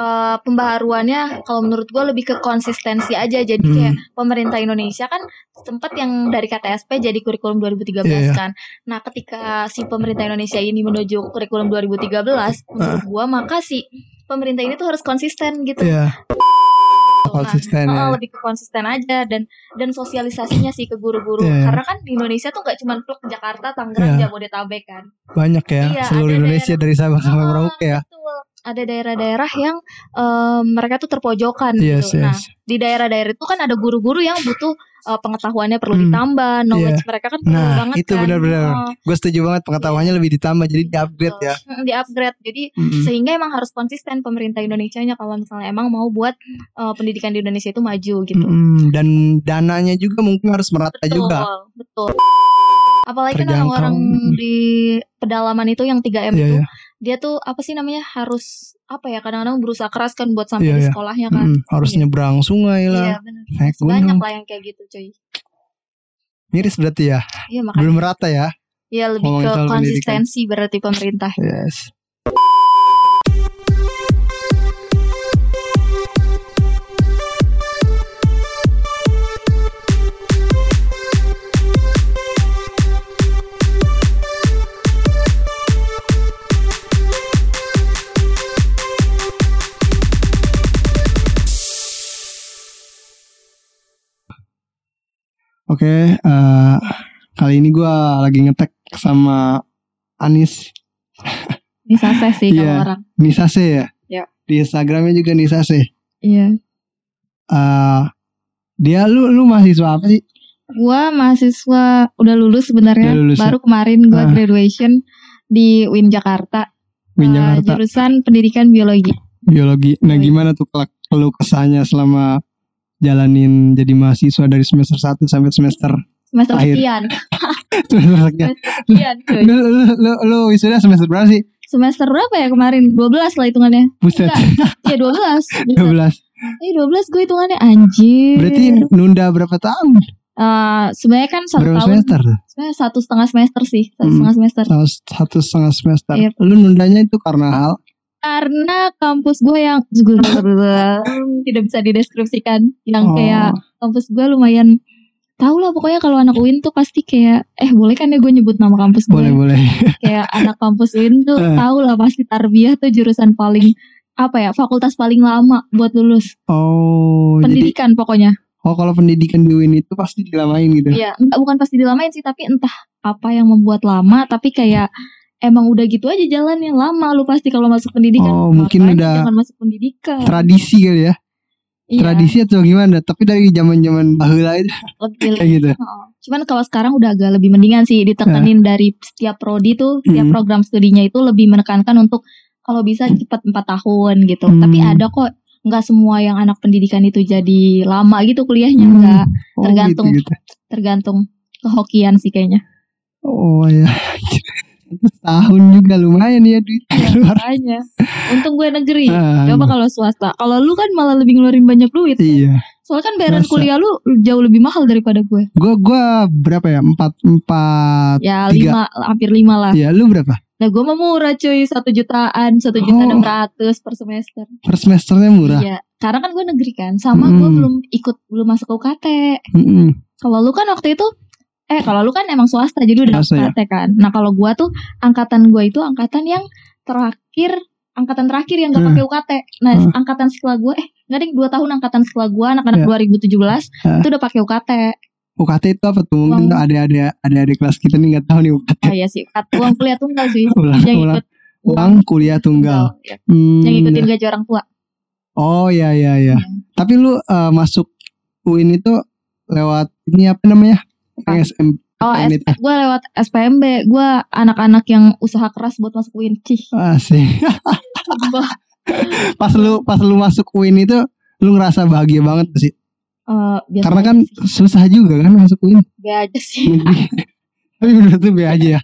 eh, pembaharuannya kalau menurut gue lebih ke konsistensi aja. Jadi Hmm. kayak pemerintah Indonesia kan sempat yang dari KTSP jadi kurikulum 2013 Iya, iya. kan. Nah, ketika si pemerintah Indonesia ini menuju kurikulum 2013, menurut gue maka si pemerintah ini tuh harus konsisten gitu. Iya. Nah, Konsisten ya. lebih ke konsisten aja dan dan sosialisasinya sih ke guru-guru Iya. karena kan di Indonesia tuh gak cuma pluk Jakarta, Tangerang, Iya. Jabodetabek kan. Banyak ya. Iya, Seluruh Indonesia dari Sabang sampai Merauke ya. betul. Ada daerah-daerah yang em, mereka tuh terpojokan Yes, gitu. Nah, yes. di daerah-daerah itu kan ada guru-guru yang butuh eh, pengetahuannya perlu Hmm, ditambah, knowledge mereka kan perlu Nah, banget itu kan. benar-benar. Oh, Gue setuju banget pengetahuannya lebih ditambah jadi di-upgrade betul. ya. Di-upgrade. Jadi Mm-mm. sehingga emang harus konsisten pemerintah Indonesia-nya kalau misalnya emang mau buat eh, pendidikan di Indonesia itu maju gitu. Mm-mm. Dan dananya juga mungkin harus merata Betul, juga. betul. Apalagi kan orang-orang di pedalaman itu yang 3M Iya, itu, iya. Dia tuh apa sih namanya harus apa ya kadang-kadang berusaha keras kan buat sampai Iya, di iya. sekolahnya kan. Mm-mm. Harus Iya. nyebrang sungai Iya lah. benar. Naik Banyak gunung. lah yang kayak gitu cuy. Miris berarti ya. Iya makanya. Belum merata ya. Iya lebih ngomongin ke soal pendidikan. konsistensi berarti pemerintah. Yes. Oke, eh, kali ini gua lagi ngetek sama Anis Bisa saya sih kalau Iya. orang. Nisase ya. Ya. Di Instagramnya juga Nisase. Iya. Eh, dia lu lu mahasiswa apa sih? Gua mahasiswa udah lulus sebenarnya. Udah lulus ya? Baru kemarin gua Ah. graduation di UIN Jakarta. Win Eh, Jakarta jurusan pendidikan biologi. biologi. Nah, Biologi. gimana tuh kelak kesannya selama jalanin jadi mahasiswa dari semester 1 sampai semester Semester Akhir. sekian. semester sekian. Sekian cuy. Lu, lu, lu, lu wisuda semester berapa sih? Semester berapa ya kemarin? 12 lah hitungannya. Buset, Iya 12. 12. Iya 12 gue hitungannya anjir. Berarti nunda berapa tahun? Eh, sebenarnya kan satu Berapa tahun semester? sebenarnya satu setengah semester sih satu Hmm. setengah semester Satu, satu setengah semester. Iya. Lu nundanya itu karena hal karena kampus gue yang tidak bisa dideskripsikan yang Oh. kayak kampus gue lumayan tau lah pokoknya kalau anak UIN tuh pasti kayak eh boleh kan ya gue nyebut nama kampus gue boleh boleh. kayak anak kampus UIN tuh Eh. tau lah pasti tarbiyah tuh jurusan paling apa ya fakultas paling lama buat lulus Oh, jadi pendidikan pokoknya oh kalau pendidikan di UIN itu pasti dilamain gitu. Iya, enggak bukan pasti dilamain sih, tapi entah apa yang membuat lama, tapi kayak emang udah gitu aja jalannya lama lu pasti kalau masuk pendidikan. Oh, mungkin Makanya udah jangan masuk pendidikan. Tradisi kali ya. Iya, Tradisi atau gimana? Tapi dari zaman-zaman baheula itu kayak gitu. Heeh. Cuman kalau sekarang udah agak lebih mendingan sih ditekenin dari setiap prodi tuh, setiap Hmm. program studinya itu lebih menekankan untuk kalau bisa cepat 4 tahun gitu. Hmm. Tapi ada kok nggak semua yang anak pendidikan itu jadi lama gitu kuliahnya Hmm. enggak, Oh, Tergantung. gitu, gitu. tergantung kehokian sih kayaknya. Oh ya. Tahun juga lumayan ya duit keluar. Makanya. Untung gue negeri. Ah, Coba kalau swasta. Kalau lu kan malah lebih ngeluarin banyak duit. Iya. Soalnya kan bayaran Masa? kuliah lu jauh lebih mahal daripada gue. Gua gua berapa ya? Empat empat. Ya Tiga. lima, hampir lima lah. Ya lu berapa? Nah gue mah murah cuy, satu jutaan, satu juta Oh. enam ratus per semester. Per semesternya murah. Iya, karena kan gue negeri kan, sama Mm. gue belum ikut, belum masuk ke UKT. Mm-mm. Kalau lu kan waktu itu, eh kalau lu kan emang swasta, jadi udah Swasta, ya. Kan. Nah kalau gue tuh angkatan gue itu angkatan yang terakhir, angkatan terakhir yang gak Hmm. pakai UKT. Nah Hmm. angkatan setelah gue, eh nggak deh dua tahun angkatan setelah gue, anak-anak Ya. 2017 Ah. itu udah pakai UKT. UKT itu apa tuh? Mungkin Uang. ada-ada ada-ada kelas kita nih nggak tahu nih UKT. Oh iya sih, UKT, uang kuliah tunggal sih. Ulang, yang ulang. ikut Uang kuliah tunggal. Ya. Hmm, Yang ikutin gaji orang tua. Oh ya ya ya. Iya. Tapi lu eh, masuk UIN itu lewat ini apa namanya? SM. Oh, S- gue lewat SPMB, gue anak-anak yang usaha keras buat masuk UIN. Cih, Asik. pas lu pas lu masuk UIN itu lu ngerasa bahagia banget sih? Eh, biasa Karena kan sih. susah juga kan masuk UIN. Be aja sih, Negeri. Tapi menurut lu be aja ya.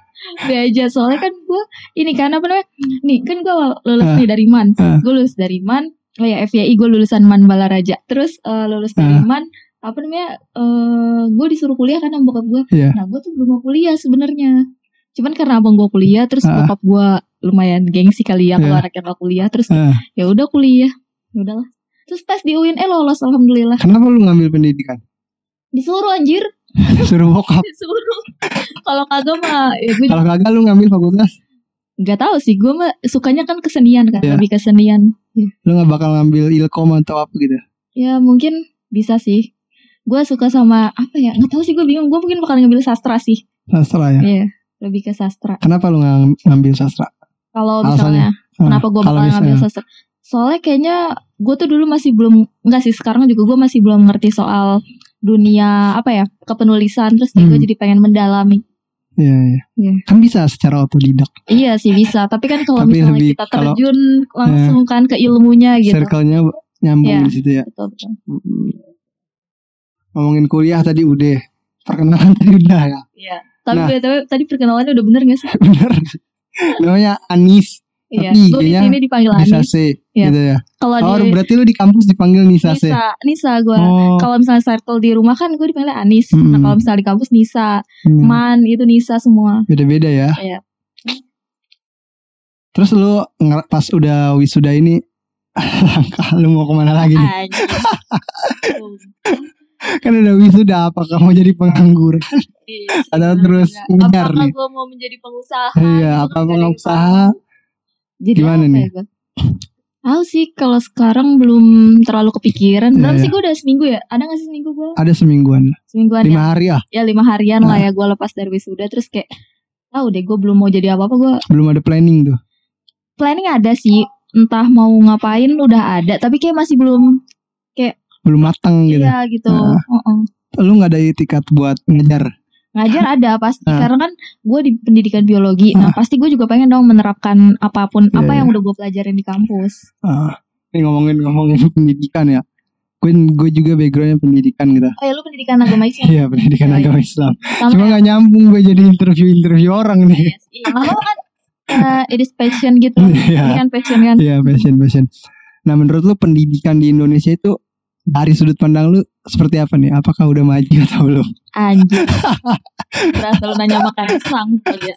be aja. Soalnya kan gue ini kan apa namanya? Nih kan gue lulus Ah. nih dari MAN. Ah. Gue lulus dari MAN. Oh ya FYI gue lulusan MAN Balaraja. Terus eh, lulus dari Ah. MAN apa namanya? eh gue disuruh kuliah kan sama bokap gue. Iya. Nah gue tuh belum mau kuliah sebenarnya. Cuman karena abang gue kuliah, terus Ah. bokap gue lumayan gengsi kali ya kalau Iya. anaknya gak kuliah, terus Ah. ya udah kuliah, ya udahlah. Terus tes di UIN eh lolos alhamdulillah. Kenapa lu ngambil pendidikan? Disuruh anjir, Suruh bokap. disuruh. kalau kagak mah ya gue Kalau kagak lu ngambil fakultas, nggak tahu sih. Gue mah sukanya kan kesenian kan, Iya. lebih kesenian. lu nggak bakal ngambil ilkom atau apa gitu. Ya mungkin bisa sih. Gue suka sama apa ya? Nggak tahu sih gue bingung. Gue mungkin bakal ngambil sastra sih. Sastra ya. Iya, lebih ke sastra. Kenapa lu nggak ngambil sastra? Kalau Alasannya? misalnya kenapa gue Ah, kalau bakal ngambil misalnya- sastra? Soalnya kayaknya gue tuh dulu masih belum enggak sih sekarang juga gue masih belum ngerti soal dunia apa ya kepenulisan terus gue Hmm. jadi pengen mendalami. Iya, iya. Iya. Kan bisa secara otodidak. Iya sih bisa, tapi kan kalau Tapi misalnya lebih kita kalau- terjun langsung kan ke ilmunya gitu. Circle-nya nyambung Iya. di situ ya. Betul, betul. Mm. Ngomongin kuliah tadi udah. Perkenalan tadi udah ya. Iya. Tapi Nah. BTW tadi perkenalannya udah bener gak sih? Bener. Namanya Anis. Iya. Tapi Gue di sini dipanggil Nisa Anis. C. Iya. Gitu ya. Kalau Oh di berarti lu di kampus dipanggil Nisa C. Nisa, Nisa gue. Oh. Kalau misalnya circle di rumah kan gue dipanggil Anis. Hmm. Nah kalau misalnya di kampus Nisa, Hmm. Man itu Nisa semua. Beda-beda ya. Iya. Terus lu pas udah wisuda ini langkah lu mau ke mana lagi nih? Kan udah wisuda apakah mau jadi pengangguran? Iya, Atau terus ngejar Apakah nih? gue mau menjadi pengusaha? Iya, apa pengusaha? Jadi Gimana nih? ya? Tahu sih kalau sekarang belum terlalu kepikiran. Belum Iya, sih gue udah seminggu ya. Ada gak sih seminggu gue? Ada semingguan. Semingguan Lima ya. hari ah. Ya lima harian lah Nah. ya gue lepas dari wisuda. Terus kayak tahu deh gue belum mau jadi apa-apa. Gue Belum ada planning tuh. planning ada sih. Entah mau ngapain udah ada. Tapi kayak masih belum Belum matang gitu. iya gitu. Nah. Heeh. Lu nggak ada itikat buat ngejar. Ngajar ada pasti. Ah. Karena kan gue di pendidikan biologi. Nah pasti gue juga pengen dong menerapkan apa pun. Iya, apa iya. yang udah gue pelajarin di kampus. Ah, ini ngomongin ngomongin pendidikan ya. Gue gue juga backgroundnya pendidikan gitu. Oh ya lu pendidikan agama Islam. Iya pendidikan Oh, iya. agama Islam. Sama Cuma nggak nyambung gue jadi interview interview orang nih. Yes, Iya, kan uh, it is passion gitu. Iya. Ini kan passion kan. Iya passion passion. Nah menurut lu pendidikan di Indonesia itu dari sudut pandang lu seperti apa nih? Apakah udah maju atau belum? Anjir. Berasa lu nanya makan sang kali ya.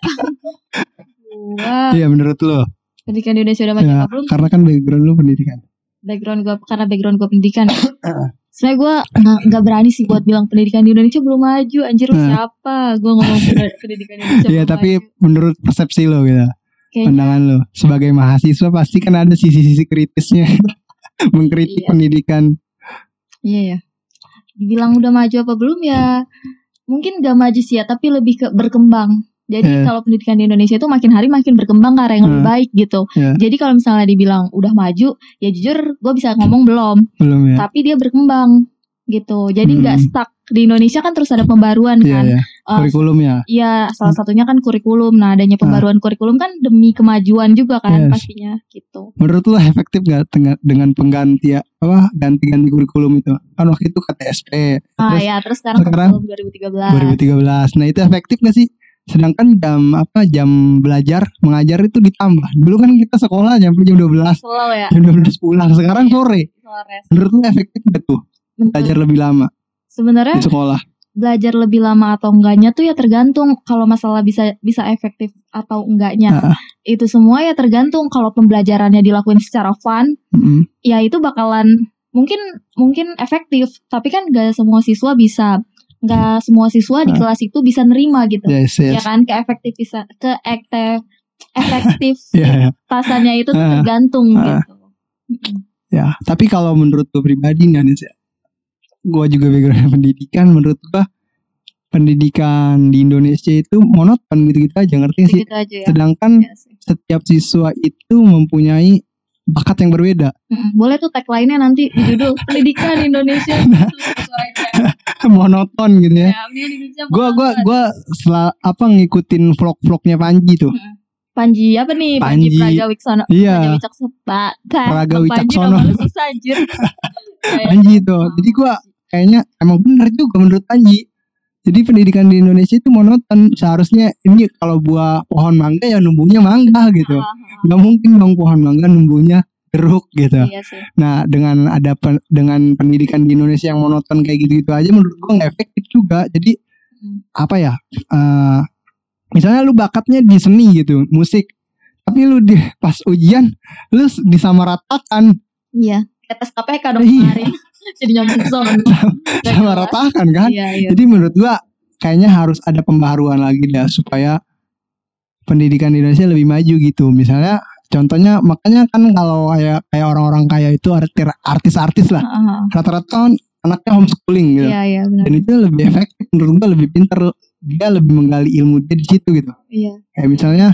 Wah, Iya menurut lu. pendidikan di Indonesia udah maju Ya, belum? karena kan background lu pendidikan. Background gue karena background gue pendidikan. Sebenarnya gue nggak nggak berani sih buat bilang pendidikan di Indonesia belum maju. Anjir lu Nah. siapa? Gue ngomong pendidikan di Indonesia. Iya tapi maju. menurut persepsi lo gitu, Kayaknya pandangan lo sebagai mahasiswa pasti kan ada sisi-sisi kritisnya mengkritik Iya. pendidikan. Iya ya. Dibilang udah maju apa belum ya? Mungkin gak maju sih ya, tapi lebih ke berkembang. Jadi Iya. kalau pendidikan di Indonesia itu makin hari makin berkembang ke arah yang lebih Hmm. baik gitu. Iya. Jadi kalau misalnya dibilang udah maju, ya jujur gue bisa ngomong belum. Belum ya? Tapi dia berkembang gitu. Jadi nggak Hmm. stuck di Indonesia kan terus ada pembaruan Iya kan. ya. Eh, Kurikulum ya. Iya, salah satunya kan kurikulum. Nah, adanya pembaruan kurikulum kan demi kemajuan juga kan Yes. pastinya gitu. Menurut lo efektif gak dengan, pengganti apa ganti-ganti kurikulum itu? Kan waktu itu KTSP Ah terus ya, terus sekarang, sekarang kurikulum 2013. 2013. Nah itu efektif gak sih? Sedangkan jam apa jam belajar mengajar itu ditambah. Dulu kan kita sekolah sampai jam 12 Slow ya. jam 12 pulang. Sekarang Iya. sore. Flores. Menurut lo efektif gak tuh belajar lebih lama Sebenarnya di sekolah? belajar lebih lama atau enggaknya tuh ya tergantung kalau masalah bisa bisa efektif atau enggaknya. Ah. Itu semua ya tergantung kalau pembelajarannya dilakuin secara fun, Mm-mm. ya itu bakalan mungkin mungkin efektif, tapi kan gak semua siswa bisa nggak semua siswa di Ah. kelas itu bisa nerima gitu. Yes, Ya yes. kan ke efektifisa ke ekte efektif ya. pasannya itu tergantung Ah. gitu. Ya, tapi kalau menurut gue pribadi nih ya, gue juga background pendidikan. Menurut gue pendidikan di Indonesia itu monoton gitu-gitu aja ngerti nggak sih? Gitu aja ya. Sedangkan Iya sih. setiap siswa itu mempunyai bakat yang berbeda. Boleh tuh tagline-nya nanti di judul pendidikan Indonesia Nah. itu gitu monoton gitu ya. Ya, Gue gua banget. gua setelah apa ngikutin vlog-vlognya Panji tuh. Panji apa nih? Panji, Panji. Praga Wicaksono. Iya. Praga Wicaksono. Pak, Praga Panji susah anjir. Ya, ya. Panji tuh. Jadi gua kayaknya emang bener juga menurut Panji. Jadi pendidikan di Indonesia itu monoton. Seharusnya ini kalau buah pohon mangga ya numbuhnya mangga gitu. Ah, ah, nggak mungkin dong pohon mangga numbuhnya jeruk gitu. ah. Iya sih. Nah dengan ada pen- dengan pendidikan di Indonesia yang monoton kayak gitu gitu aja menurut gua nggak efektif juga. Jadi Hmm. apa ya? eh, misalnya lu bakatnya di seni gitu musik tapi lu di pas ujian lu disamaratakan Iya. Tes KPK dong Iya. kemarin. Jadi nyambung sama. samaratakan kan Iya, iya. jadi menurut gua kayaknya harus ada pembaharuan lagi dah supaya pendidikan di Indonesia lebih maju gitu misalnya contohnya makanya kan kalau kayak kayak orang-orang kaya itu arti- artis-artis lah rata-rata kan anaknya homeschooling gitu Iya, iya benar. dan itu lebih efektif menurut gua lebih pinter dia lebih menggali ilmu dia di situ gitu Iya. kayak misalnya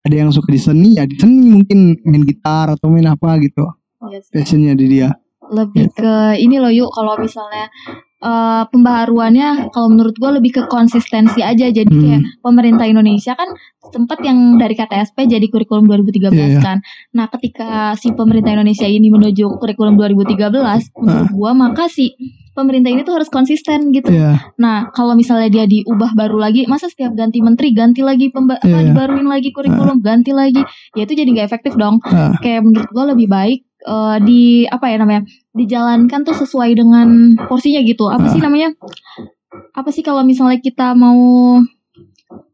ada yang suka di seni ya di seni mungkin main gitar atau main apa gitu Iya sih. passionnya di dia lebih ke ini loh yuk kalau misalnya eh, pembaharuannya kalau menurut gue lebih ke konsistensi aja. Jadi Hmm. kayak pemerintah Indonesia kan sempat yang dari KTSP jadi kurikulum 2013 Iya, iya. kan. Nah ketika si pemerintah Indonesia ini menuju kurikulum 2013 menurut gue maka si pemerintah ini tuh harus konsisten gitu. Ya nah kalau misalnya dia diubah baru lagi masa setiap ganti menteri ganti lagi pemba apa, Iya, iya. dibaruin lagi kurikulum ganti lagi? Ya itu jadi nggak efektif dong. Ah. kayak menurut gue lebih baik eh, di apa ya namanya dijalankan tuh sesuai dengan porsinya gitu apa sih namanya apa sih kalau misalnya kita mau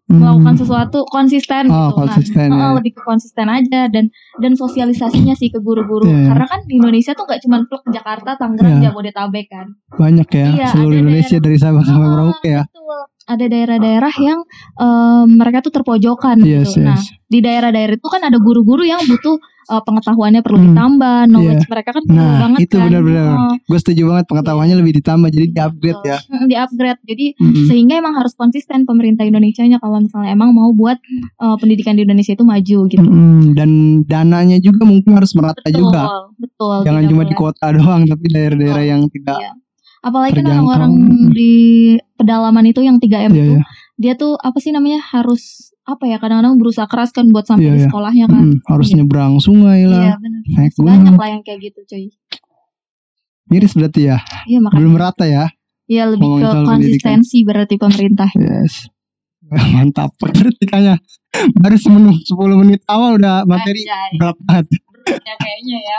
melakukan sesuatu konsisten Hmm. oh gitu konsisten nah ya. lebih ke konsisten aja dan dan sosialisasinya sih ke guru-guru Iya. karena kan di Indonesia tuh nggak cuma plek Jakarta Tangerang Iya. Jabodetabek kan banyak ya Iya, seluruh Indonesia daerah- dari Sabang sampai Ah, Merauke ya betul. Ada daerah-daerah yang em, mereka tuh terpojokan yes gitu. Nah yes. di daerah-daerah itu kan ada guru-guru yang butuh eh, pengetahuannya perlu Hmm. ditambah knowledge mereka kan perlu Nah, banget itu kan. benar-benar. Oh, gue setuju banget pengetahuannya lebih ditambah jadi di upgrade ya. Betul. Mm, di upgrade. Jadi Mm-mm. sehingga emang harus konsisten pemerintah Indonesia nya kalau misalnya emang mau buat eh, pendidikan di Indonesia itu maju gitu. Mm-mm. dan dananya juga mungkin harus merata betul juga. betul. Jangan cuma di kota doang tapi daerah-daerah yang tidak Iya. Apalagi kan orang-orang di pedalaman itu yang 3M Iya, itu iya. dia tuh apa sih namanya harus apa ya kadang-kadang berusaha keras kan buat sampai Iya, di iya. sekolahnya kan Mm-mm. harus Iya. nyebrang sungai iya lah benar naik banyak lah yang kayak gitu cuy miris berarti ya iya makanya belum merata ya Iya lebih Ngomongin ke pendidikan. konsistensi berarti pemerintah. yes mantap berarti kayaknya baru semenit 10 menit awal udah materi berat banget ya kayaknya ya.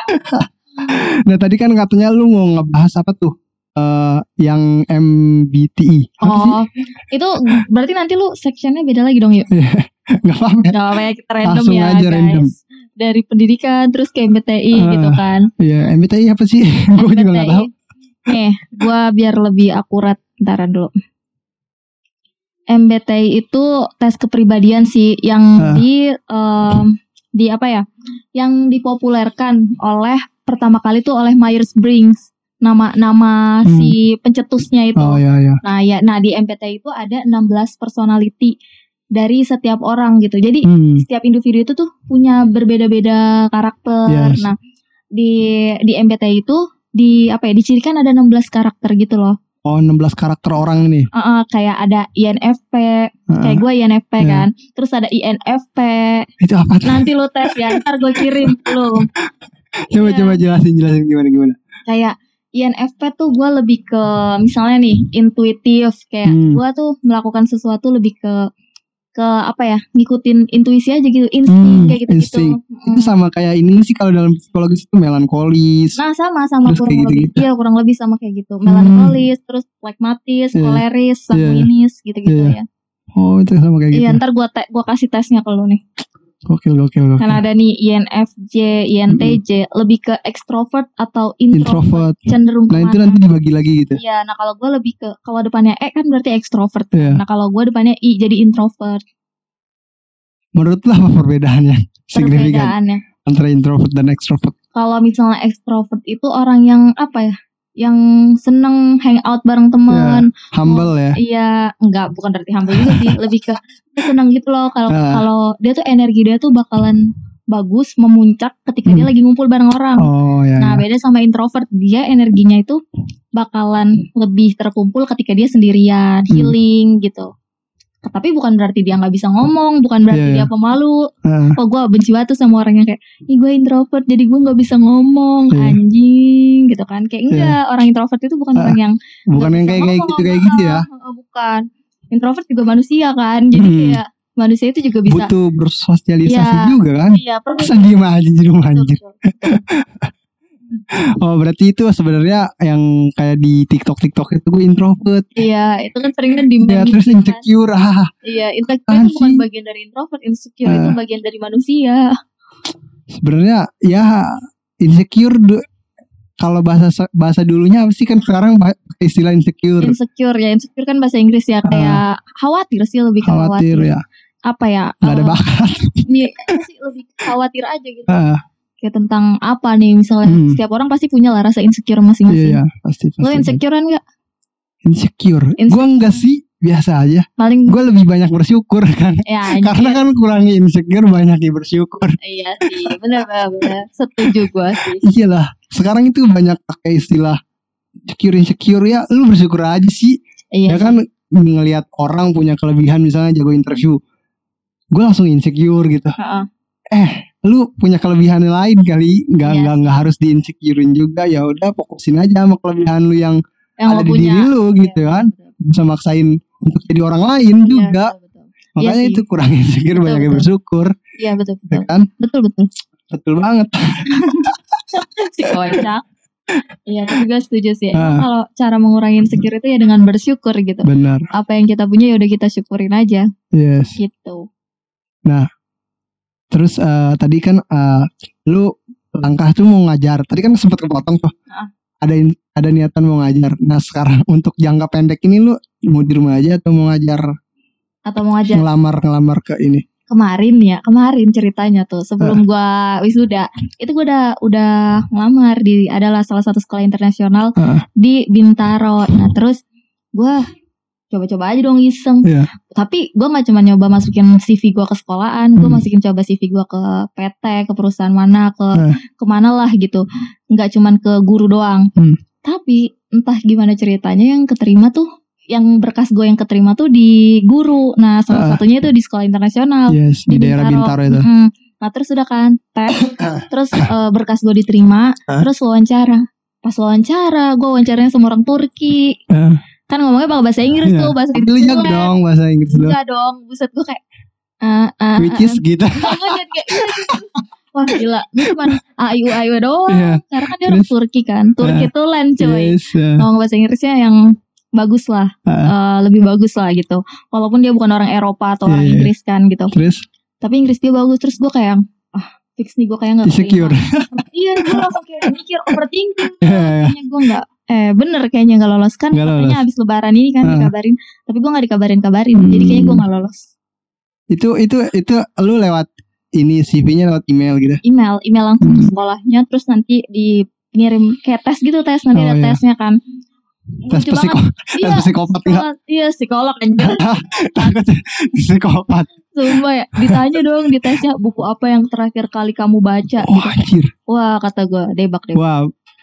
nah tadi kan katanya lu mau ngebahas apa tuh eh yang MBTI apa sih Oh, itu berarti nanti lu sectionnya beda lagi dong yuk. nggak paham ya Gak apa ya kita random Langsung ya aja guys. random. Dari pendidikan terus ke MBTI Ah. gitu kan. ya MBTI apa sih gue juga nggak tahu Nih, gua biar lebih akurat ntaran dulu. MBTI itu tes kepribadian sih yang Ah. di em, di apa ya? Yang dipopulerkan oleh pertama kali tuh oleh Myers-Briggs. Nama nama Hmm. si pencetusnya itu. oh ya ya Nah, ya nah di MBTI itu ada 16 personality dari setiap orang gitu. Jadi hmm. setiap individu itu tuh punya berbeda-beda karakter. Yes. Nah, di di MBTI itu di apa ya dicirikan ada 16 karakter gitu loh. oh 16 karakter orang ini Uh, uh, kayak ada INFP, Heeh. kayak gue INFP Iya. kan. Terus ada INFP. itu apa tuh? Nanti lu tes ya, ntar gue kirim lu. coba Iya. coba jelasin jelasin gimana gimana Kayak INFP tuh gue lebih ke misalnya nih intuitif kayak Hmm. gue tuh melakukan sesuatu lebih ke ke apa ya ngikutin intuisi aja gitu insting Hmm, kayak gitu gitu insting. itu sama kayak ini sih kalau dalam psikologis itu melankolis Nah sama sama Terus kurang lebih gitu-gitu. iya kurang lebih sama kayak gitu Hmm. melankolis terus phlegmatis Iya. koleris sanguinis gitu-gitu Iya. ya oh itu sama kayak gitu iya ntar gua te gua kasih tesnya ke lu nih gokil gokil gokil kan ada nih INFJ INTJ lebih ke extrovert atau introvert, introvert cenderung nah itu nanti dibagi lagi gitu Iya, nah kalau gue lebih ke kalau depannya E kan berarti extrovert. Iya. Nah kalau gue depannya I jadi introvert. menurut lo apa perbedaannya signifikan Perbedaannya. antara introvert dan extrovert Kalau misalnya extrovert itu orang yang apa ya? Yang seneng hangout bareng temen. humble ya Iya, enggak bukan berarti humble juga sih, lebih ke dia seneng gitu loh kalau Ah. kalau dia tuh energi dia tuh bakalan bagus memuncak ketika dia Hmm. lagi ngumpul bareng orang. oh ya, Nah, beda sama introvert, dia energinya itu bakalan lebih terkumpul ketika dia sendirian, Hmm. healing gitu. Tapi bukan berarti dia nggak bisa ngomong, bukan berarti Iya, dia pemalu. Ah, Oh, gue benci banget tuh sama orang yang kayak, ih gue introvert, jadi gue nggak bisa ngomong, Iya. anjing, gitu kan? Kayak enggak, orang introvert itu bukan Ah, orang yang bukan yang kayak kayak gitu kayak gitu ya Heeh, Bukan. Introvert juga manusia kan, jadi Hmm. kayak manusia itu juga bisa. butuh bersosialisasi Iya. juga kan Iya, perlu. aja di rumah anjir. oh berarti itu sebenarnya yang kayak di TikTok TikTok itu gue introvert. Iya, itu kan sering kan di Ya terus gitu kan. insecure. Ah, Iya, insecure itu bukan bagian dari introvert, insecure itu Ah. bagian dari manusia. sebenarnya ya insecure kalau bahasa bahasa dulunya apa sih kan sekarang istilah insecure. Insecure ya, insecure kan bahasa Inggris ya kayak khawatir sih lebih. Khawatir khawatir. ya, Apa ya? nggak ada eh, bakat. Iya sih lebih khawatir aja gitu. Ah, Kayak tentang apa nih misalnya Hmm. setiap orang pasti punya lah rasa insecure iya masing-masing. ya pasti pasti. Lo insecurean gak? insecure. Insecure. Gue enggak sih, biasa aja. Paling Gue lebih banyak bersyukur kan. ya Karena kan kurangi insecure banyak yang bersyukur. Iya sih, benar benar. Setuju gua sih. Iyalah, sekarang itu banyak pakai istilah insecure insecure ya. Lu bersyukur aja sih. Iya. Ya kan ngelihat orang punya kelebihan misalnya jago interview. Gue langsung insecure gitu. Heeh. Lu punya kelebihan lain kali, nggak Iya nggak nggak harus di insecurein juga. Ya udah fokusin aja sama kelebihan lu yang Yang ada di punya. diri lu gitu Iya, kan. betul. Bisa maksain untuk jadi orang lain Iya, juga. betul, betul. Makanya Iya sih. itu kurang insecure Betul, banyak yang betul. bersyukur, Iya betul ya betul. kan? Betul betul. Betul banget. si kocak. Iya, tapi gue setuju sih. Emang Ah. kalau cara mengurangi insecure itu ya dengan bersyukur gitu. Benar. Apa yang kita punya ya udah kita syukurin aja Yes. gitu. Terus eh, tadi kan eh, lu langkah tuh mau ngajar. Tadi kan sempat kepotong tuh. Ada ada niatan mau ngajar. Nah sekarang untuk jangka pendek ini lu mau di rumah aja atau mau ngajar Atau mau ngajar ngelamar ngelamar ke ini? kemarin ya, kemarin ceritanya tuh sebelum gua wisuda, itu gua udah udah ngelamar di adalah salah satu sekolah internasional Ah. di Bintaro. Nah, terus gua coba-coba aja dong iseng. Iya. Tapi gua nggak cuma nyoba masukin CV gua ke sekolahan, gua Hmm. masukin coba CV gua ke PT, ke perusahaan mana, ke Ah. ke mana lah gitu. Nggak cuman ke guru doang. Hmm. Tapi entah gimana ceritanya yang keterima tuh yang berkas gue yang keterima tuh di guru. Nah, salah Ah. satunya itu di sekolah internasional Yes di, daerah Bintaro itu. Mm-mm. Nah terus udah kan tes, terus eh, berkas gue diterima, Hah? terus wawancara. Pas wawancara, gue wawancaranya sama orang Turki. Ah. Kan ngomongnya pakai bahasa Inggris Iya. tuh, bahasa Tapi lu Inggris jago dong bahasa Inggris lu. Enggak dong, buset gue kayak ah ah Which is gitu. Gue jadi kayak. Wah gila, gue cuma AIU AIU doang. Iya. Karena kan dia orang? Turki kan. Turki tuh lain coy. Yes. ah. Ngomong bahasa Inggrisnya yang bagus lah, Ah. eh, lebih bagus lah gitu. Walaupun dia bukan orang Eropa atau orang Iya. Inggris kan gitu. Terus tapi Inggris dia bagus terus gue kayak ah fix nih gue kayak nggak insecure. iya gue langsung kayak mikir overthinking iya. kayaknya gue nggak eh bener kayaknya nggak lolos kan Nggak katanya lolos. habis lebaran ini kan Ah. dikabarin tapi gue nggak dikabarin kabarin jadi kayaknya gue nggak lolos itu itu itu lu lewat ini CV-nya lewat email gitu. email email langsung Hmm. ke sekolahnya terus nanti dingirim kayak tes gitu tes nanti Oh, ada iya. tesnya kan Tes Lucu psiko, banget. tes iya psikopat enggak? iya psikolog anjir Takut psikopat. Sumpah ya Ditanya dong di tesnya Buku apa yang terakhir kali kamu baca Oh gitu. anjir. Wah kata gue Debak debak Wah,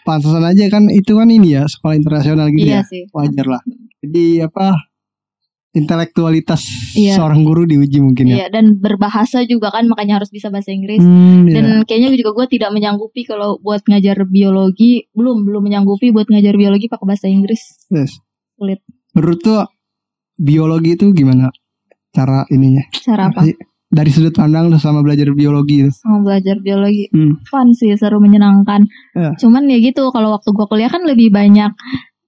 pantesan aja kan itu kan ini ya sekolah internasional gitu Iya ya. sih Wajar lah. Jadi apa intelektualitas Iya. seorang guru diuji mungkin ya. Iya dan berbahasa juga kan Makanya harus bisa bahasa Inggris Hmm, iya. Dan kayaknya juga gue tidak menyanggupi Kalau buat ngajar biologi Belum belum menyanggupi buat ngajar biologi pakai bahasa Inggris Yes. Sulit. Menurut tuh biologi itu gimana cara ininya? Cara apa? sih? Dari sudut pandang lu sama belajar biologi itu. Sama belajar biologi Hmm. Fun sih seru menyenangkan Iya. Cuman ya gitu Kalau waktu gue kuliah kan lebih banyak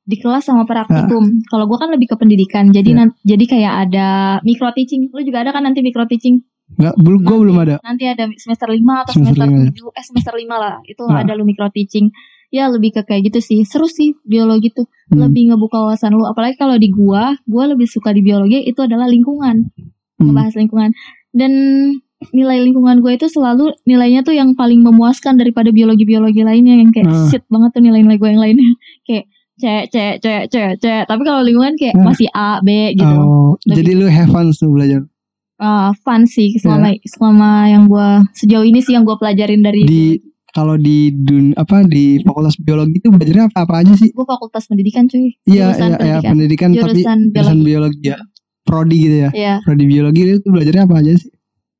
di kelas sama praktikum. Kalau gue kan lebih ke pendidikan, jadi nan- jadi kayak ada micro teaching. Lu juga ada kan nanti micro teaching? Enggak, belum gua belum ada. Nanti ada semester 5 atau Semester semester, lima ya? 7, eh semester 5 lah. Itu Nah. ada lu micro teaching. Ya lebih ke kayak gitu sih. Seru sih biologi tuh. Hmm. Lebih ngebuka wawasan lu. Apalagi kalau di gua, gua lebih suka di biologi itu adalah lingkungan. Hmm. Ngebahas lingkungan. Dan nilai lingkungan gue itu selalu nilainya tuh yang paling memuaskan daripada biologi-biologi lainnya yang kayak Ah. shit banget tuh nilai-nilai gue yang lainnya. kayak C, C, C, C, C. Tapi kalau lingkungan kayak Ah. masih A, B gitu. Oh, Lebih- jadi lu have fun tuh belajar Ah, fun sih selama selama yang gua sejauh ini sih yang gua pelajarin dari di kalau di dun apa di fakultas biologi itu belajarnya apa apa aja sih? gua fakultas pendidikan cuy Iya, Jurusan iya, iya, pendidikan. pendidikan tapi jurusan jurusan biologi biologi ya. Prodi gitu ya. ya Prodi biologi itu belajarnya apa aja sih?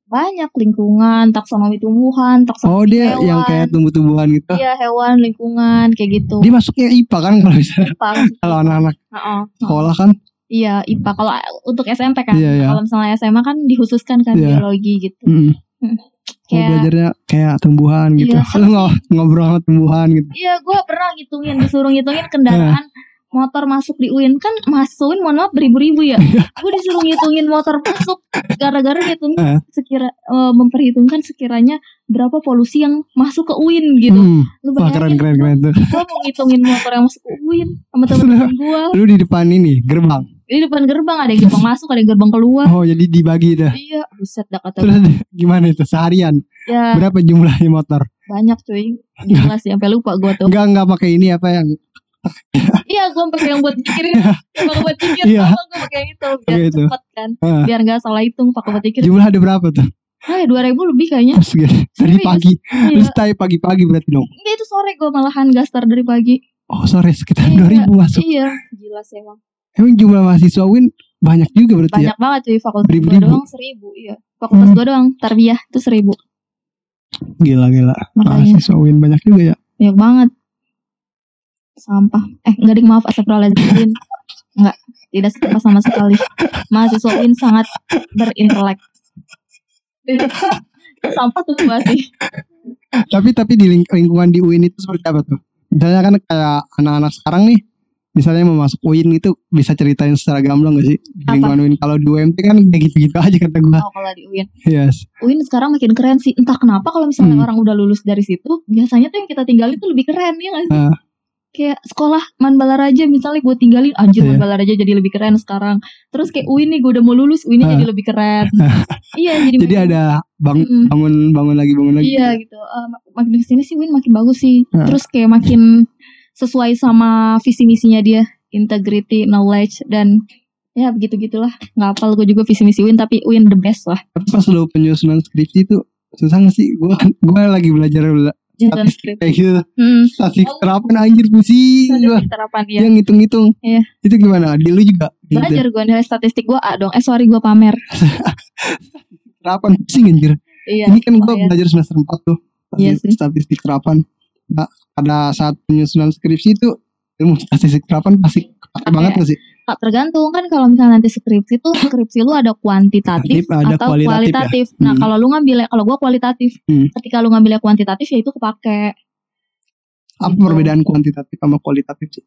banyak lingkungan taksonomi tumbuhan taksonomi Oh, dia hewan yang kayak tumbuh-tumbuhan gitu. iya hewan lingkungan kayak gitu Dia masuknya IPA kan kalau misalnya IPA kalau anak-anak Heeh, heeh. sekolah kan. iya IPA kalau untuk SMP kan Iya, iya. kalau misalnya SMA kan dikhususkan kan Iya. biologi gitu Mm. Kayak belajarnya kayak tumbuhan gitu. Iya, Lu ngo- ngobrol sama tumbuhan gitu. iya gue pernah ngitungin disuruh ngitungin kendaraan motor masuk di UIN kan masuk UIN mohon maaf beribu-ribu ya gue disuruh ngitungin motor masuk gara-gara ngitung Heeh. sekira eh, memperhitungkan sekiranya berapa polusi yang masuk ke UIN gitu Hmm. lu Wah keren keren keren tuh. gue mau ngitungin motor yang masuk ke UIN sama temen-temen gue Lu di depan ini gerbang. di depan gerbang ada yang gerbang masuk ada yang gerbang keluar Oh jadi dibagi tuh. iya buset dah kata Terus gimana itu seharian? ya Berapa jumlahnya motor? banyak cuy gila sih sampai lupa gue tuh Enggak enggak pakai ini apa yang iya gue pakai yang buat pikirin yang pakai buat pikir Iya. gue pakai yang itu biar cepet kan Ah. biar nggak salah hitung pakai buat pikir jumlah ada berapa tuh? ah dua ribu lebih kayaknya. Dari Serius? pagi. iya Terus stay pagi-pagi berarti dong. Enggak, itu sore gue malahan gastar dari pagi Oh sore sekitar Iya. 2000 masuk. iya gila sih emang Emang jumlah mahasiswa UIN banyak juga berarti ya? banyak banget cuy fakultas gue doang seribu iya fakultas Hmm. gue doang tarbiyah itu seribu Gila gila. makanya Mahasiswa UIN banyak juga ya. banyak banget sampah eh enggak ding maaf astagfirullahaladzim enggak tidak sampah sama sekali mahasiswa UIN sangat berintelek sampah tuh gua sih Tapi tapi di ling- lingkungan di UIN itu seperti apa tuh? Misalnya kan kayak anak-anak sekarang nih Misalnya mau masuk UIN itu bisa ceritain secara gamblang gak sih di Apa? lingkungan UIN kalau di UMT kan kayak gitu-gitu aja kata gua. oh, kalau di UIN Yes. UIN sekarang makin keren sih entah kenapa kalau misalnya Hmm. orang udah lulus dari situ biasanya tuh yang kita tinggalin tuh lebih keren ya nggak sih Ah. Kayak sekolah Man Balaraja misalnya gue tinggalin anjir Iya. Man Balaraja jadi lebih keren sekarang terus kayak UIN nih gue udah mau lulus UIN Ah. jadi lebih keren iya jadi, Jadi makin- ada bang Mm-mm. bangun bangun lagi bangun lagi. Iya gitu. Eh, mak- makin ke sini sih Win makin bagus sih. Nah. Terus kayak makin sesuai sama visi misinya dia, integrity, knowledge dan ya begitu gitulah. Nggak hafal gue juga visi misi Win tapi Win the best lah. Tapi pas lo penyusunan skripsi itu susah gak sih? Gua gua lagi belajar statistik script. kayak gitu. Hmm. Statistik terapan anjir pusing. Statistik terapan ya. Yang ngitung-ngitung. Iya. Itu gimana? Di lu juga gitu. Belajar gue nilai statistik gue A dong. Eh sorry gue pamer. Terapan pusing anjir. Iya. Ini kan gua lumayan. belajar semester 4 tuh. Iya Statistik, sih. statistik terapan. Nah, pada saat penyusunan skripsi itu ilmu statistik terapan pasti Pakai. banget gak sih? Tergantung kan kalau misalnya nanti skripsi tuh skripsi lu ada kuantitatif ada atau kualitatif ya? kualitatif. Nah Hmm. kalau lu ngambilnya kalau gue kualitatif, Hmm. ketika lu ngambilnya kuantitatif ya itu kepake. Apa Gitu. perbedaan kuantitatif sama kualitatif sih?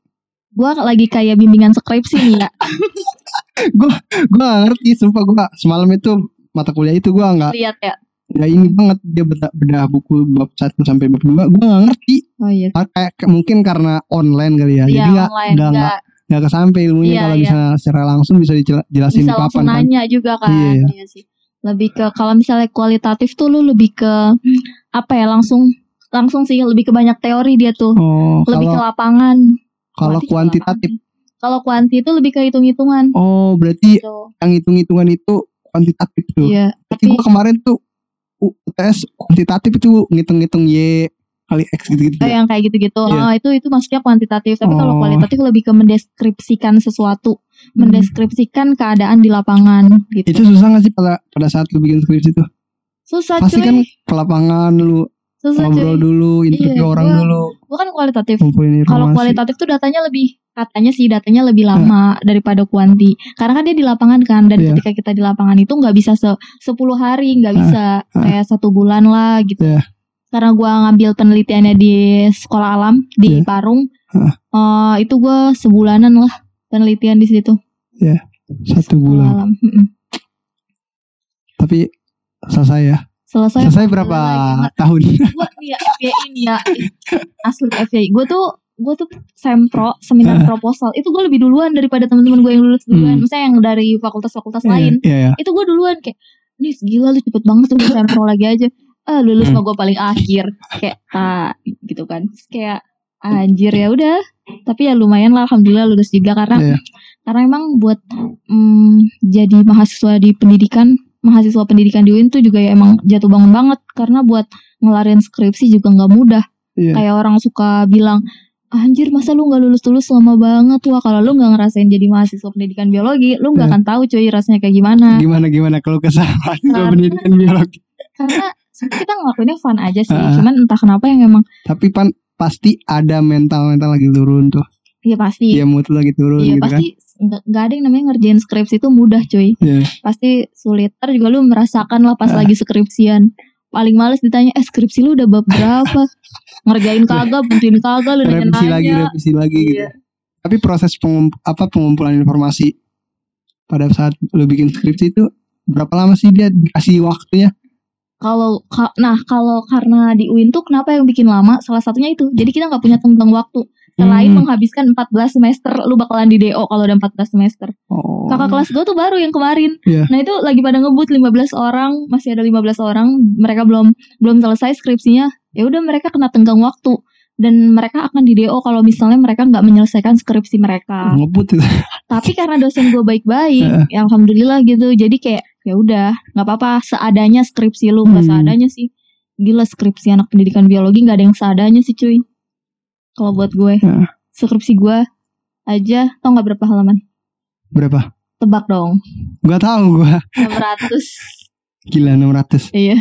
Gue lagi kayak bimbingan skripsi nih ya. Gua gak ngerti sumpah gua semalam itu mata kuliah itu gua nggak Lihat ya. ya ini banget dia bedah, bedah buku bab 1 sampai bab 2 gua nggak ngerti Oh iya. Ah, kayak mungkin karena online kali ya Iya jadi online nggak nggak nggak nggak kesampe ilmunya Iya, kalau iya. misalnya secara langsung bisa dijelasin bisa di langsung papan kan nanya juga kan. Iya, iya. Iya sih. Lebih ke kalau misalnya kualitatif tuh lu lebih ke apa ya langsung langsung sih lebih ke banyak teori dia tuh. oh Lebih ke kalau lapangan. kalau Kuanti ke kuantitatif. Kalau kuanti itu lebih ke hitung-hitungan oh berarti gitu. yang hitung-hitungan itu kuantitatif tuh Iya, berarti tapi gua kemarin tuh UTS kuantitatif itu ngitung-ngitung y kali x gitu-gitu oh, ya. yang kayak gitu-gitu. Iya. Oh, itu itu maksudnya kuantitatif. Tapi kalau Oh. kualitatif lebih ke mendeskripsikan sesuatu, Hmm. mendeskripsikan keadaan di lapangan gitu. itu susah gak sih pada pada saat lu bikin skripsi tuh Susah pasti cuy. kan ke lapangan lu Susah ngobrol cuy. dulu interview Iya, orang gua- dulu Gua kan kualitatif. Kalau kualitatif tuh datanya lebih katanya sih datanya lebih lama daripada kuanti. Karena kan dia di lapangan kan dan Iya. ketika kita di lapangan itu nggak bisa se 10 hari, nggak bisa ah. kayak satu bulan lah gitu. Iya. Karena gua ngambil penelitiannya di sekolah alam di Iya. Parung. Ah. eh, itu gua sebulanan lah penelitian di situ. satu Sekolah bulan alam. Mm-mm. tapi selesai ya Selesai. selesai berapa Alhamdulillah, tahun gue ya FYI ini ya asli FYI gue tuh gue tuh sempro seminar proposal itu gue lebih duluan daripada teman-teman gue yang lulus duluan Hmm. misalnya yang dari fakultas-fakultas lain Iya, iya. itu gue duluan kayak nih gila lu cepet banget tuh sempro lagi aja ah lulus Hmm. mah gue paling akhir. Kayak ah gitu kan. Kayak anjir ya udah. Tapi ya lumayan lah alhamdulillah lulus juga. Karena Iya. karena emang buat mm, jadi mahasiswa di pendidikan mahasiswa pendidikan di UIN tuh juga ya emang jatuh bangun banget. Karena buat ngelarin skripsi juga nggak mudah. Iya. kayak orang suka bilang anjir masa lu nggak lulus lulus lama banget. Wah kalau lu nggak ngerasain jadi mahasiswa pendidikan biologi lu nggak Iya. akan tahu cuy rasanya kayak gimana. Gimana gimana kalau kesalahan pendidikan biologi. karena kita ngelakuinnya fun aja sih. Ah. cuman entah kenapa yang emang tapi pan pasti ada mental mental lagi turun tuh. Ya pasti. Iya mood lagi turun iya gitu kan. pasti nggak nggak ada yang namanya ngerjain skripsi itu mudah cuy. Iya. pasti sulit. Ntar juga lu merasakan lah pas Ah. lagi skripsian. Paling males ditanya eh skripsi lu udah bab berapa? Ngerjain kagak bantuin kagak lu nanya revisi lagi revisi lagi gitu. Iya. tapi proses pengum- apa pengumpulan informasi pada saat lu bikin skripsi itu berapa lama sih dia dikasih waktunya kalau ka- nah kalau karena di UIN tuh kenapa yang bikin lama? Salah satunya itu. Jadi kita nggak punya tentang waktu. Selain Hmm. menghabiskan 14 semester lu bakalan di DO kalau udah 14 semester. Oh. kakak kelas gue tuh baru yang kemarin. Iya. nah itu lagi pada ngebut 15 orang masih ada 15 orang mereka belum belum selesai skripsinya. Ya udah mereka kena tenggang waktu. Dan mereka akan di DO kalau misalnya mereka nggak menyelesaikan skripsi mereka. Ngebut itu. Tapi karena dosen gue baik-baik Heeh. ya alhamdulillah gitu. Jadi kayak ya udah nggak apa-apa seadanya skripsi lu nggak Hmm. seadanya sih. Gila skripsi anak pendidikan biologi nggak ada yang seadanya sih cuy. Kalau buat gue Heeh. skripsi gue aja tau nggak berapa halaman? Berapa? Tebak dong. Gak tahu gua. 600 gila 600 iya.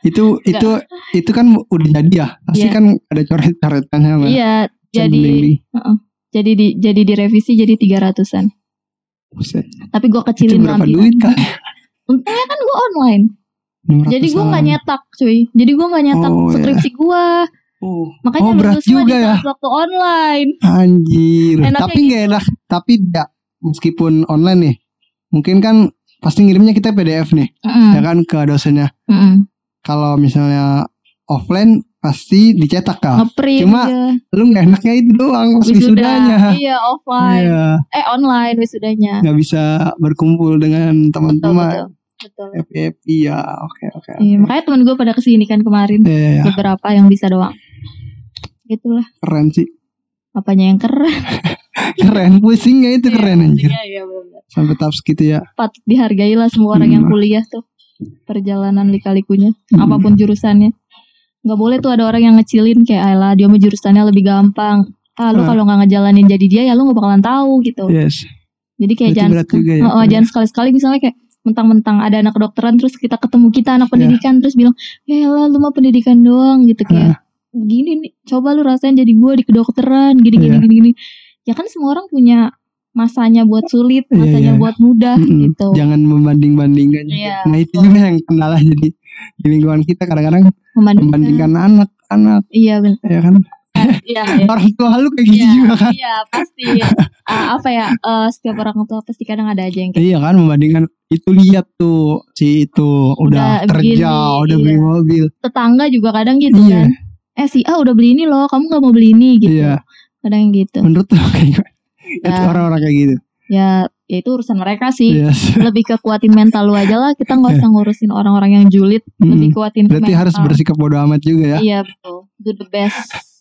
Itu itu itu kan udah jadi ya? Pasti Iya. kan ada coret-coretannya iya sama jadi bimbing. jadi di jadi direvisi jadi 300-an Buset. tapi gue itu kecilin berapa nanti duit kan untungnya kan gue online. 600 jadi gue nggak nyetak cuy. Jadi gue nggak nyetak Oh, iya. skripsi gue oh, makanya Oh, berat juga di ya. waktu online. Anjir. Enaknya tapi gitu. nggak enak tapi tidak meskipun online nih. Mungkin kan pasti ngirimnya kita PDF nih Mm-mm. ya kan ke dosennya. Mm-mm. kalau misalnya offline pasti dicetak ngeprint Cuma ya. lu nggak enaknya itu doang pas Wisuda. wisudanya. Iya offline. Iya, eh online wisudanya. Nggak bisa berkumpul dengan teman-teman betul. Betul FYP ya oke oke Iya, makanya temen gue pada ke sini kan kemarin. Iya, iya, iya. beberapa yang bisa doang. Gitulah keren sih. Apanya yang keren? Keren. Pusing ya itu keren anjir. iya iya benar sampai tahap segitu ya. Patut dihargai lah semua orang yang Hmm. kuliah tuh. Perjalanan lika-likunya Hmm. apa pun jurusannya. Nggak boleh tuh ada orang yang ngecilin kayak alah dia mah jurusannya lebih gampang. Ah lu Ah. kalau nggak ngejalanin jadi dia ya lu nggak bakalan tahu gitu. Yes. Jadi kayak Berarti jangan juga ya. Oh, oh, jangan sekali-sekali misalnya kayak mentang-mentang ada anak kedokteran terus kita ketemu kita anak pendidikan terus bilang ya lah lu mah pendidikan doang gitu kayak gini nih coba lu rasain jadi gue di kedokteran gini gini Iya. gini gini. Ya kan semua orang punya masanya buat sulit Iya, masanya iya. buat mudah Mm-mm. gitu. Jangan membanding-bandingkan. Iya, nah itu juga yang kendala jadi di lingkungan kita kadang-kadang membandingkan, membandingkan anak-anak. Iya benar. Ya kan iya iya. Orang tua lu kayak gitu Iya, juga kan? iya pasti. Ah, apa ya eh, setiap orang tua pasti kadang ada aja yang kayak iya kan membandingkan itu lihat tuh si itu udah, Udah kerja begini, udah beli iya. mobil. Tetangga juga kadang gitu Iya. kan. Eh si A udah beli ini loh kamu nggak mau beli ini gitu. Iya. Kadang gitu. Menurut lu kayak itu Ya. orang-orang kayak gitu. Ya ya itu urusan mereka sih. Yes lebih ke kuatin mental lu aja lah. Kita nggak usah ngurusin orang-orang yang julid. Lebih Mm. kuatin berarti harus mental. bersikap bodoh amat juga ya. Iya betul. Do the best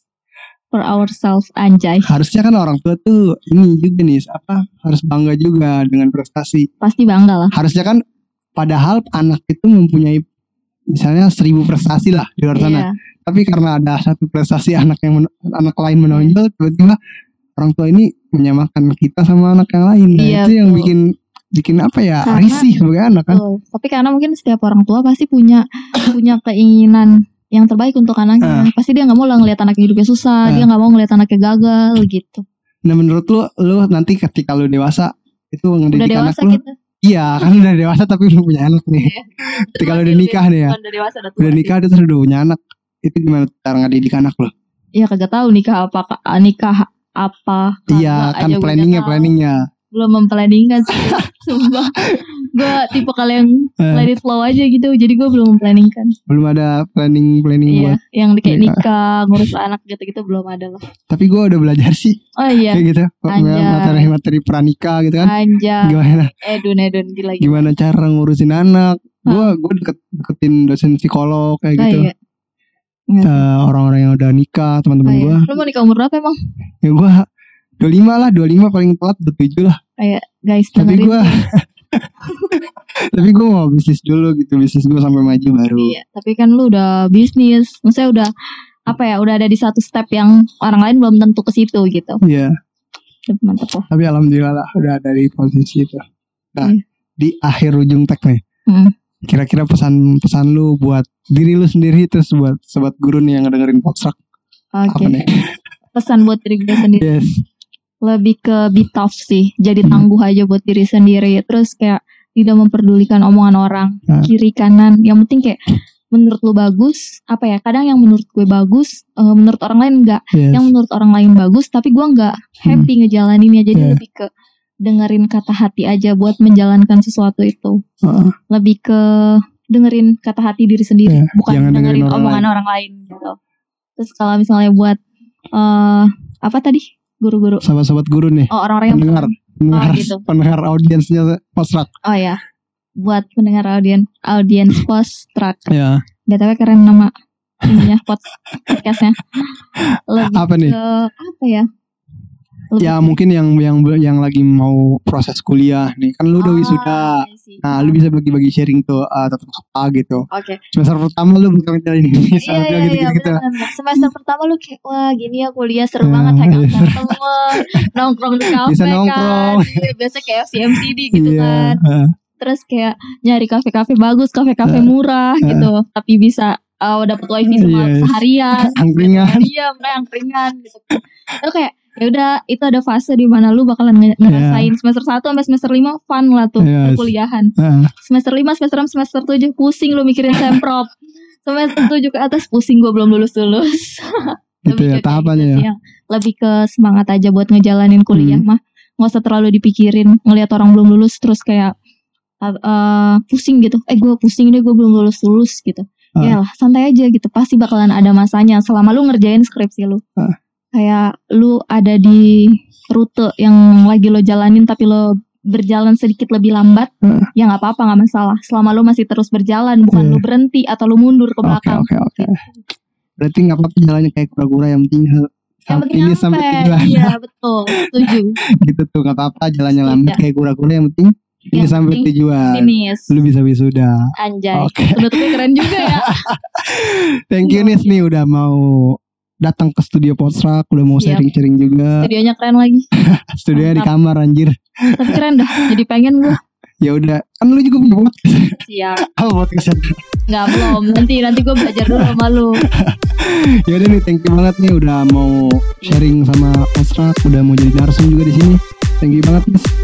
for ourselves anjay. Harusnya kan orang tua tuh ini juga nih apa harus bangga juga dengan prestasi. Pasti bangga lah. Harusnya kan padahal anak itu mempunyai misalnya seribu prestasi lah di luar sana. Iya. Tapi karena ada satu prestasi anak yang men- anak lain menonjol tiba-tiba orang tua ini menyamakan kita sama anak yang lain. Nah Iya, itu yang betul. bikin bikin apa ya Karena- risih sebagai anak kan. betul. Tapi karena mungkin setiap orang tua pasti punya punya keinginan yang terbaik untuk anaknya. Pasti dia nggak mau lah ngeliat anaknya hidupnya susah Ah. dia nggak mau ngeliat anaknya gagal gitu. Nah menurut lu lu nanti ketika lu dewasa itu udah ngedidik anak dewasa lu? kita. Iya kan udah dewasa tapi belum punya anak nih. Iya. ketika lu udah nikah nih ya. udah dewasa udah tua udah nikah terus udah punya anak itu gimana cara ngedidik anak lo ya kagak tahu nikah apa ah, nikah apa iya kan planningnya planningnya. Belum memplanningkan sih. Sumpah gue tipe kalian Eh. let it flow aja gitu jadi gue belum memplanningkan belum ada planning planning iya buat yang kayak nikah. nikah ngurus anak gitu-gitu belum ada lah tapi gue udah belajar sih oh iya kayak gitu Anjay. materi materi pranikah gitu kan Anja gimana Edun Edun gila gila gimana cara ngurusin anak gue gue deket deketin dosen psikolog kayak oh, gitu iya. Iya. Eh, orang-orang yang udah nikah Oh, teman-teman iya. gue Lu mau nikah umur berapa emang? ya gue 25 lah 25 paling telat 27 lah Guys, tapi gue. tapi gue mau bisnis dulu gitu bisnis gue sampai maju baru Iya, tapi kan lu udah bisnis. Maksudnya udah apa ya? Udah ada di satu step yang orang lain belum tentu ke situ gitu. Iya Mantap loh. tapi alhamdulillah lah udah ada di posisi itu nah Iya. di akhir ujung tag nih Hmm. kira-kira pesan-pesan lu buat diri lu sendiri terus buat sobat guru nih yang dengerin podcast Oke. apa nih Pesan buat diri gue sendiri yes lebih ke be tough sih. Jadi Hmm. tangguh aja buat diri sendiri. Terus kayak tidak memperdulikan omongan orang Nah. kiri kanan. Yang penting kayak menurut lu bagus apa ya kadang yang menurut gue bagus eh, menurut orang lain enggak Yes. yang menurut orang lain bagus tapi gua nggak happy ngejalaninnya jadi Yeah. lebih ke dengerin kata hati aja buat menjalankan sesuatu itu Heeh. lebih ke dengerin kata hati diri sendiri Yeah, bukan jangan dengerin dengerin, orang omongan orang lain gitu terus kalau misalnya buat eh apa tadi guru-guru. Sobat-sobat guru nih, oh orang-orang yang pendengar, pendengar, Oh, gitu. pendengar audiensnya postrak. oh ya. Buat pendengar audien audiens post track Ya, btw keren nama ininya pod, podcastnya. Lebih apa nih? ke apa ya Ya mungkin yang yang yang lagi mau proses kuliah nih, kan lu udah Ah, wisuda. iya. Nah, lu bisa bagi-bagi sharing tuh uh, tentang apa gitu. Oke. Semester pertama lu bakal ngejalanin ini, Iya semester iya gitu iya gitu. Semester pertama lu kayak wah gini ya kuliah seru Ya, banget hangout iya. sama temen, nongkrong di kafe Bisa nongkrong. kan. Iya, biasa kayak CMCD gitu Iya, kan. heeh. Terus kayak nyari kafe-kafe bagus, kafe-kafe Eh, murah eh. gitu. Tapi bisa uh, dapat wifi Yes. seharian. Angkringan. Iya, mereka yang ringan gitu. Itu kayak ya udah itu ada fase di mana lu bakalan nge- ngerasain semester 1 sampai semester 5 fun lah tuh Yes. perkuliahan. Heeh. Semester 5, semester 6, semester 7 pusing lu mikirin semprot. semester 7 ke atas pusing gua belum lulus-lulus. Gitu ya, tahapannya ya. Lebih ke semangat aja buat ngejalanin kuliah Hmm. mah. Nggak usah terlalu dipikirin ngelihat orang belum lulus terus kayak uh, uh, pusing gitu. Eh gue pusing deh gue belum lulus-lulus gitu. Ah. Ya santai aja gitu. Pasti bakalan ada masanya selama lu ngerjain skripsi lu. Ah. Kayak lu ada di rute yang lagi lo jalanin tapi lo berjalan sedikit lebih lambat Ah. ya nggak apa-apa nggak masalah selama lu masih terus berjalan bukan Iya. lu berhenti atau lu mundur ke Oke belakang oke oke. Berarti nggak apa-apa jalannya kayak kura-kura yang penting yang penting ini sampai tujuan iya betul setuju gitu tuh nggak apa-apa jalannya Iya. lambat kayak kura-kura yang penting ini Yang sampai penting tujuan. finish Lu bisa wisuda. anjay Oke. penutupnya keren juga ya Thank you Nis nih udah mau datang ke studio Postrak, udah mau Siap. sharing-sharing juga. studionya keren lagi Studionya di Mantap. kamar anjir. tapi keren dah jadi pengen gue Ya udah, kan lu juga punya podcast. siap Apa podcastnya? nggak belum nanti nanti gue belajar dulu sama lu Ya udah nih, thank you banget nih udah mau sharing sama Postrak, udah mau jadi narsum juga di sini. Thank you banget.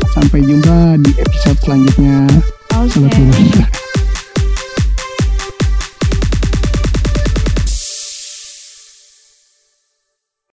Sampai jumpa di episode selanjutnya. oke Guru.